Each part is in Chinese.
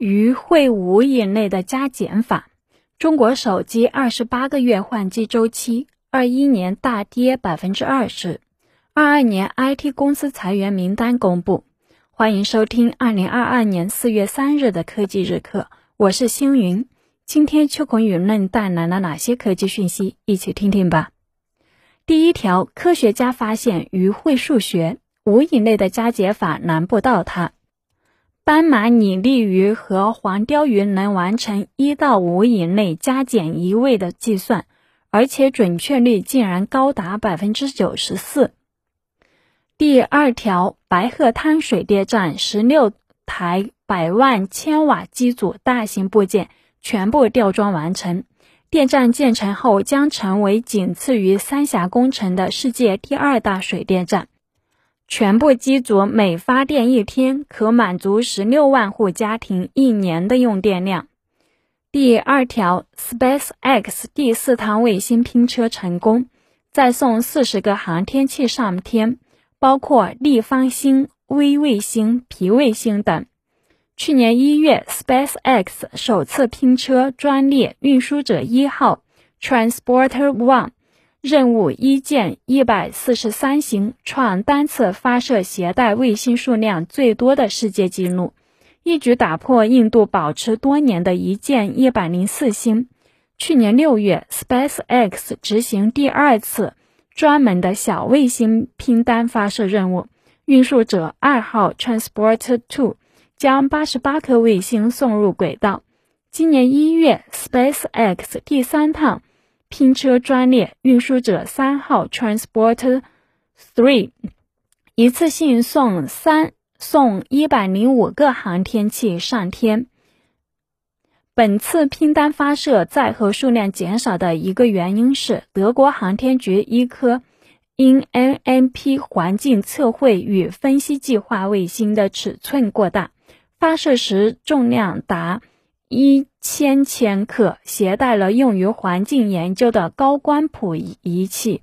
于会五以内的加减法。中国手机二十八个月换机周期，二一年大跌百分之二十。二二年 IT 公司裁员名单公布。欢迎收听二零二二年四月三日的科技日课，我是星云。今天秋孔舆论带来了哪些科技讯息？一起听听吧。第一条，科学家发现鱼会数学，五以内的加减法难不到它。斑马拟鲤鱼和黄鲷鱼能完成一到五以内加减一位的计算，而且准确率竟然高达百分之九十四。第二条，白鹤滩水电站十六台百万千瓦机组大型部件全部吊装完成，电站建成后将成为仅次于三峡工程的世界第二大水电站。全部机组每发电一天，可满足十六万户家庭一年的用电量。第二条，SpaceX 第四趟卫星拼车成功，再送四十个航天器上天，包括立方星、微卫星、皮卫星等。去年一月，SpaceX 首次拼车专列运输者一号 Transporter One。任务一箭一百四十三星，创单次发射携带卫星数量最多的世界纪录，一举打破印度保持多年的一箭一百零四星。去年六月，SpaceX 执行第二次专门的小卫星拼单发射任务，运输者二号 Transporter Two 将八十八颗卫星送入轨道。今年一月，SpaceX 第三趟。拼车专列运输者三号 Transporter Three 一次性送三送一百零五个航天器上天。本次拼单发射载荷数量减少的一个原因是德国航天局一颗因 NMP 环境测绘与分析计划卫星的尺寸过大，发射时重量达。一千千克，携带了用于环境研究的高光谱仪器。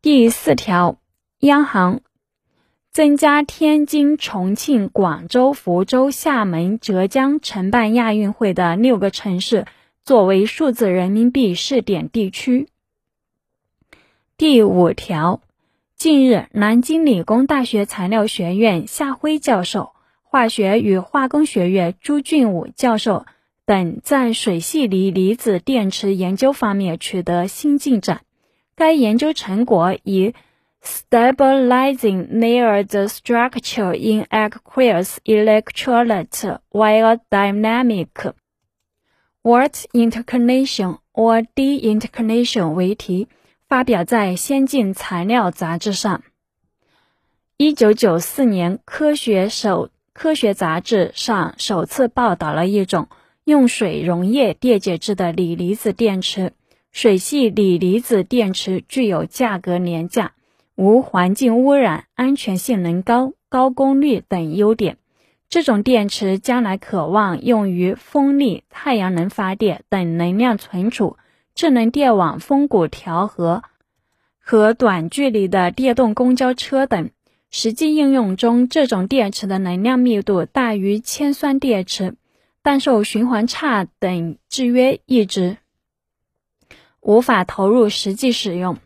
第四条，央行增加天津、重庆、广州、福州、厦门、浙江承办亚运会的六个城市作为数字人民币试点地区。第五条，近日，南京理工大学材料学院夏辉教授。化学与化工学院朱俊武教授等在水系锂离子电池研究方面取得新进展。该研究成果以 “stabilizing near the structure in aqueous electrolyte while dynamic water interconnection or deinterconnection” 为题，发表在《先进材料》杂志上。一九九四年，科学首。科学杂志上首次报道了一种用水溶液电解质的锂离子电池。水系锂离子电池具有价格廉价、无环境污染、安全性能高、高功率等优点。这种电池将来可望用于风力、太阳能发电等能量存储、智能电网峰谷调和和短距离的电动公交车等。实际应用中，这种电池的能量密度大于铅酸电池，但受循环差等制约，一直无法投入实际使用。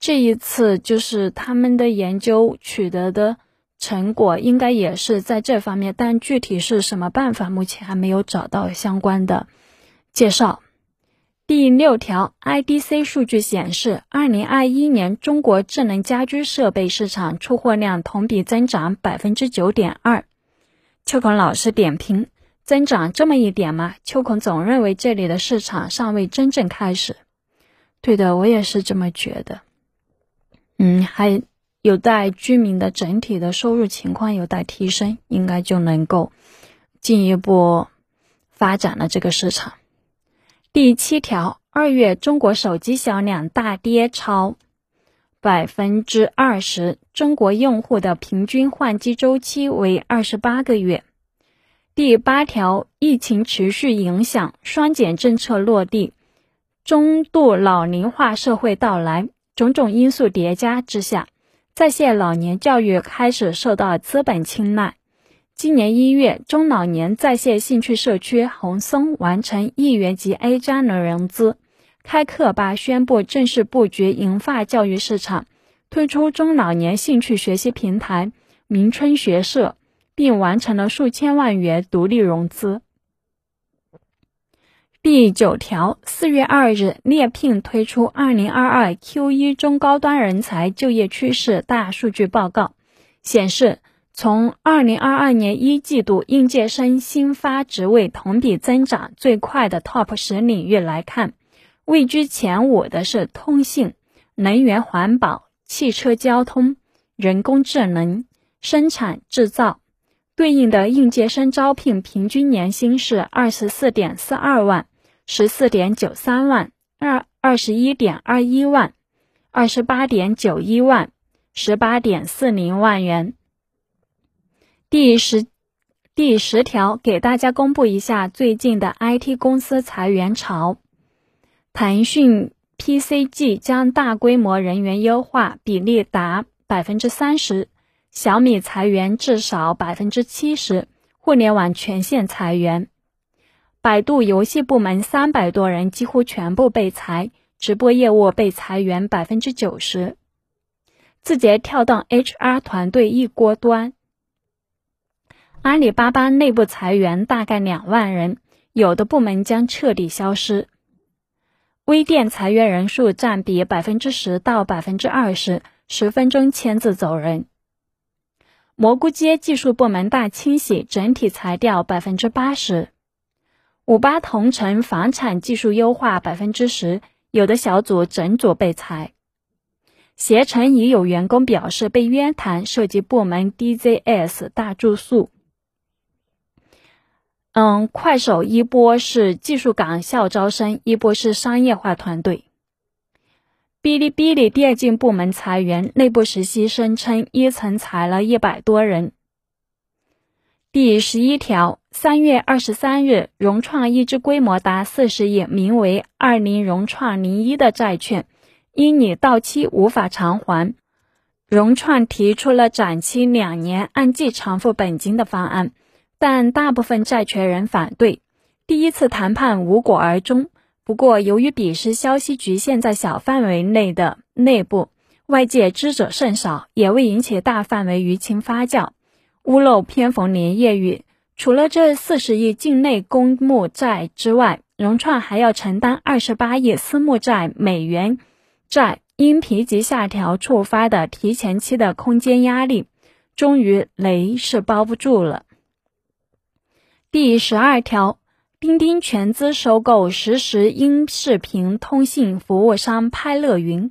这一次就是他们的研究取得的成果，应该也是在这方面，但具体是什么办法，目前还没有找到相关的介绍。第六条，IDC 数据显示，二零二一年中国智能家居设备市场出货量同比增长百分之九点二。秋孔老师点评：增长这么一点吗？秋孔总认为这里的市场尚未真正开始。对的，我也是这么觉得。嗯，还有待居民的整体的收入情况有待提升，应该就能够进一步发展了这个市场。第七条，二月中国手机销量大跌超百分之二十，中国用户的平均换机周期为二十八个月。第八条，疫情持续影响，双减政策落地，中度老龄化社会到来，种种因素叠加之下，在线老年教育开始受到资本青睐。今年一月，中老年在线兴趣社区红松完成亿元级 A 加轮融资，开课吧宣布正式布局银发教育市场，推出中老年兴趣学习平台“明春学社”，并完成了数千万元独立融资。第九条，四月二日，猎聘推出二零二二 Q 一中高端人才就业趋势大数据报告，显示，从二零二二年一季度应届生新发职位同比增长最快的 TOP 十领域来看，位居前五的是通信、能源环保、汽车交通、人工智能、生产制造。对应的应届生招聘平均年薪是二十四点四二万。十四点九三万，二二十一点二一万，二十八点九一万，十八点四零万元。第十第十条，给大家公布一下最近的 IT 公司裁员潮。腾讯 PCG 将大规模人员优化，比例达百分之三十；小米裁员至少百分之七十，互联网全线裁员。百度游戏部门三百多人几乎全部被裁，直播业务被裁员百分之九十。字节跳动 HR 团队一锅端。阿里巴巴内部裁员大概两万人，有的部门将彻底消失。微店裁员人数占比百分之十到百分之二十，十分钟签字走人。蘑菇街技术部门大清洗，整体裁掉百分之八十。五八同城房产技术优化百分之十，有的小组整组被裁。携程已有员工表示被约谈，涉及部门 DZS 大住宿。嗯，快手一波是技术岗校招生，一波是商业化团队。哔哩哔哩电竞部门裁员，内部实习生称一层裁了一百多人。第十一条。三月二十三日，融创一支规模达四十亿、名为“二零融创零一”的债券，因已到期无法偿还，融创提出了展期两年、按季偿付本金的方案，但大部分债权人反对，第一次谈判无果而终。不过，由于彼时消息局限在小范围内的内部，外界知者甚少，也未引起大范围舆情发酵，屋漏偏逢连夜雨。除了这四十亿境内公募债之外，融创还要承担二十八亿私募债美元债因评级下调触发的提前期的空间压力，终于雷是包不住了。第十二条，钉钉全资收购实时音视频通信服务商拍乐云。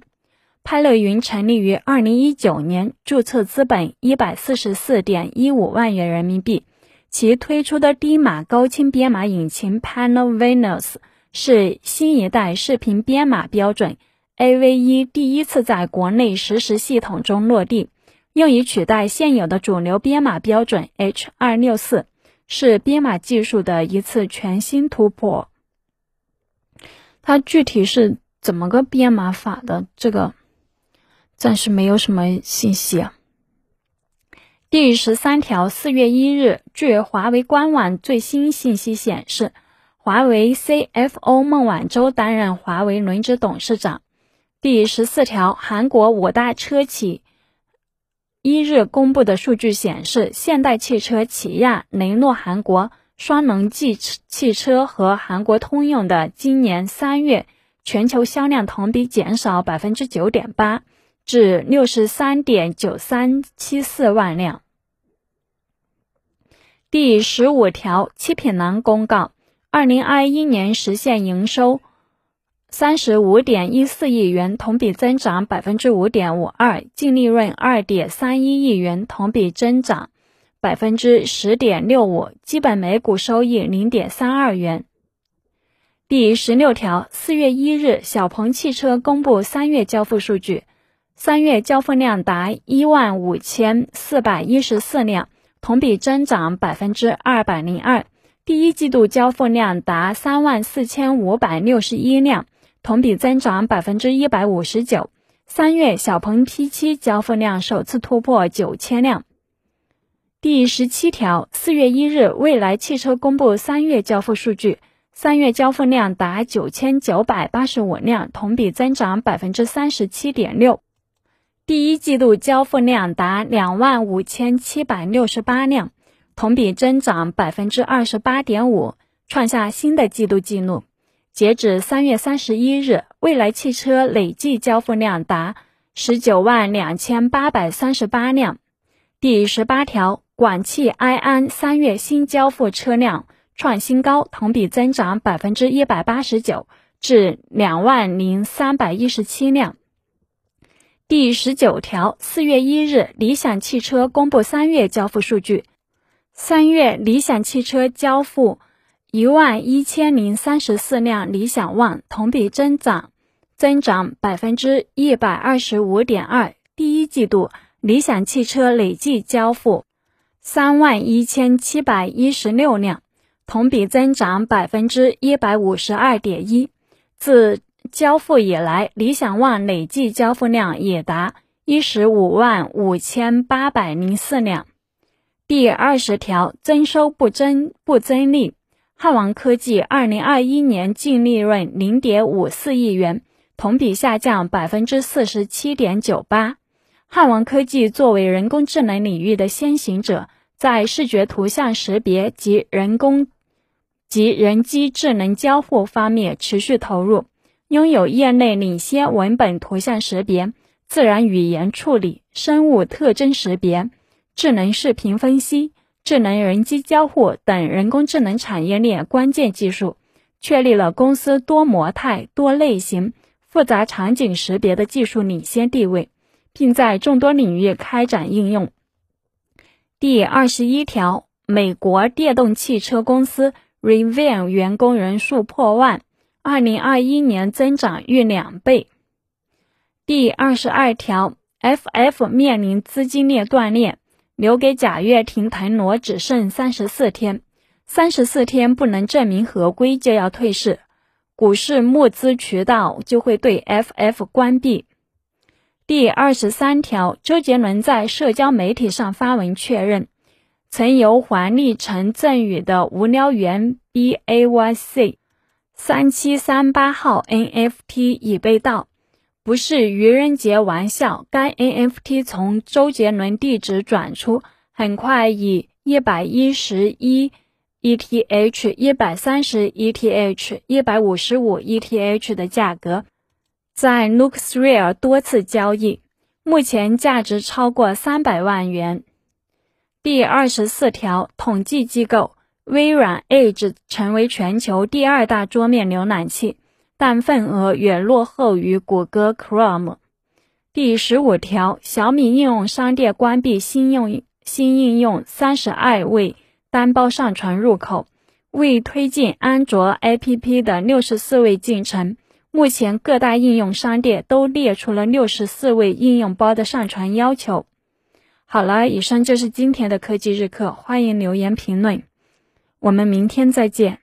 拍乐云成立于二零一九年，注册资本一百四十四点一五万元人民币。其推出的低码高清编码引擎 Panel Venus 是新一代视频编码标准 AV1 第一次在国内实时系统中落地，用以取代现有的主流编码标准 H264，是编码技术的一次全新突破。它具体是怎么个编码法的？这个暂时没有什么信息。第十三条，四月一日，据华为官网最新信息显示，华为 CFO 孟晚舟担任华为轮值董事长。第十四条，韩国五大车企一日公布的数据显示，现代汽车、起亚、雷诺韩国、双能汽汽车和韩国通用的今年三月全球销量同比减少百分之九点八。至六十三点九三七四万辆。第十五条，七品蓝公告，二零二一年实现营收三十五点一四亿元，同比增长百分之五点五二，净利润二点三一亿元，同比增长百分之十点六五，基本每股收益零点三二元。第十六条，四月一日，小鹏汽车公布三月交付数据。三月交付量达一万五千四百一十四辆，同比增长百分之二百零二。第一季度交付量达三万四千五百六十一辆，同比增长百分之一百五十九。三月小鹏 P7 交付量首次突破九千辆。第十七条，四月一日，蔚来汽车公布三月交付数据，三月交付量达九千九百八十五辆，同比增长百分之三十七点六。第一季度交付量达两万五千七百六十八辆，同比增长百分之二十八点五，创下新的季度纪录。截止三月三十一日，蔚来汽车累计交付量达十九万两千八百三十八辆。第十八条。广汽埃安三月新交付车辆创新高，同比增长百分之一百八十九，至两万零三百一十七辆。第十九条，四月一日，理想汽车公布三月交付数据，三月理想汽车交付一万一千零三十四辆理想 ONE，同比增长增长百分之一百二十五点二。第一季度，理想汽车累计交付。三万一千七百一十六辆，同比增长百分之一百五十二点一。自交付以来，理想 ONE 累计交付量也达一十五万五千八百零四辆。第二十条，增收不增不增利。汉王科技二零二一年净利润零点五四亿元，同比下降百分之四十七点九八。汉王科技作为人工智能领域的先行者，在视觉图像识别及人工及人机智能交互方面持续投入，拥有业内领先文本图像识别、自然语言处理、生物特征识别、智能视频分析、智能人机交互等人工智能产业链关键技术，确立了公司多模态、多类型、复杂场景识别的技术领先地位。并在众多领域开展应用。第二十一条，美国电动汽车公司 Rivian 员工人数破万，二零二一年增长逾两倍。第二十二条，FF 面临资金链断裂，留给贾跃亭腾挪只剩三十四天，三十四天不能证明合规就要退市，股市募资渠道就会对 FF 关闭。第二十三条，周杰伦在社交媒体上发文确认，曾由黄立成赠予的无聊猿 B A Y C 三七三八号 N F T 已被盗，不是愚人节玩笑。该 N F T 从周杰伦地址转出，很快以一百一十一 E T H、一百三十 E T H、一百五十五 E T H 的价格。在 LooksRare 多次交易，目前价值超过三百万元。第二十四条，统计机构微软 Edge 成为全球第二大桌面浏览器，但份额远落后于谷歌 Chrome。第十五条，小米应用商店关闭新用新应用三十二位单包上传入口，为推进安卓 APP 的六十四位进程。目前各大应用商店都列出了六十四位应用包的上传要求。好了，以上就是今天的科技日课，欢迎留言评论，我们明天再见。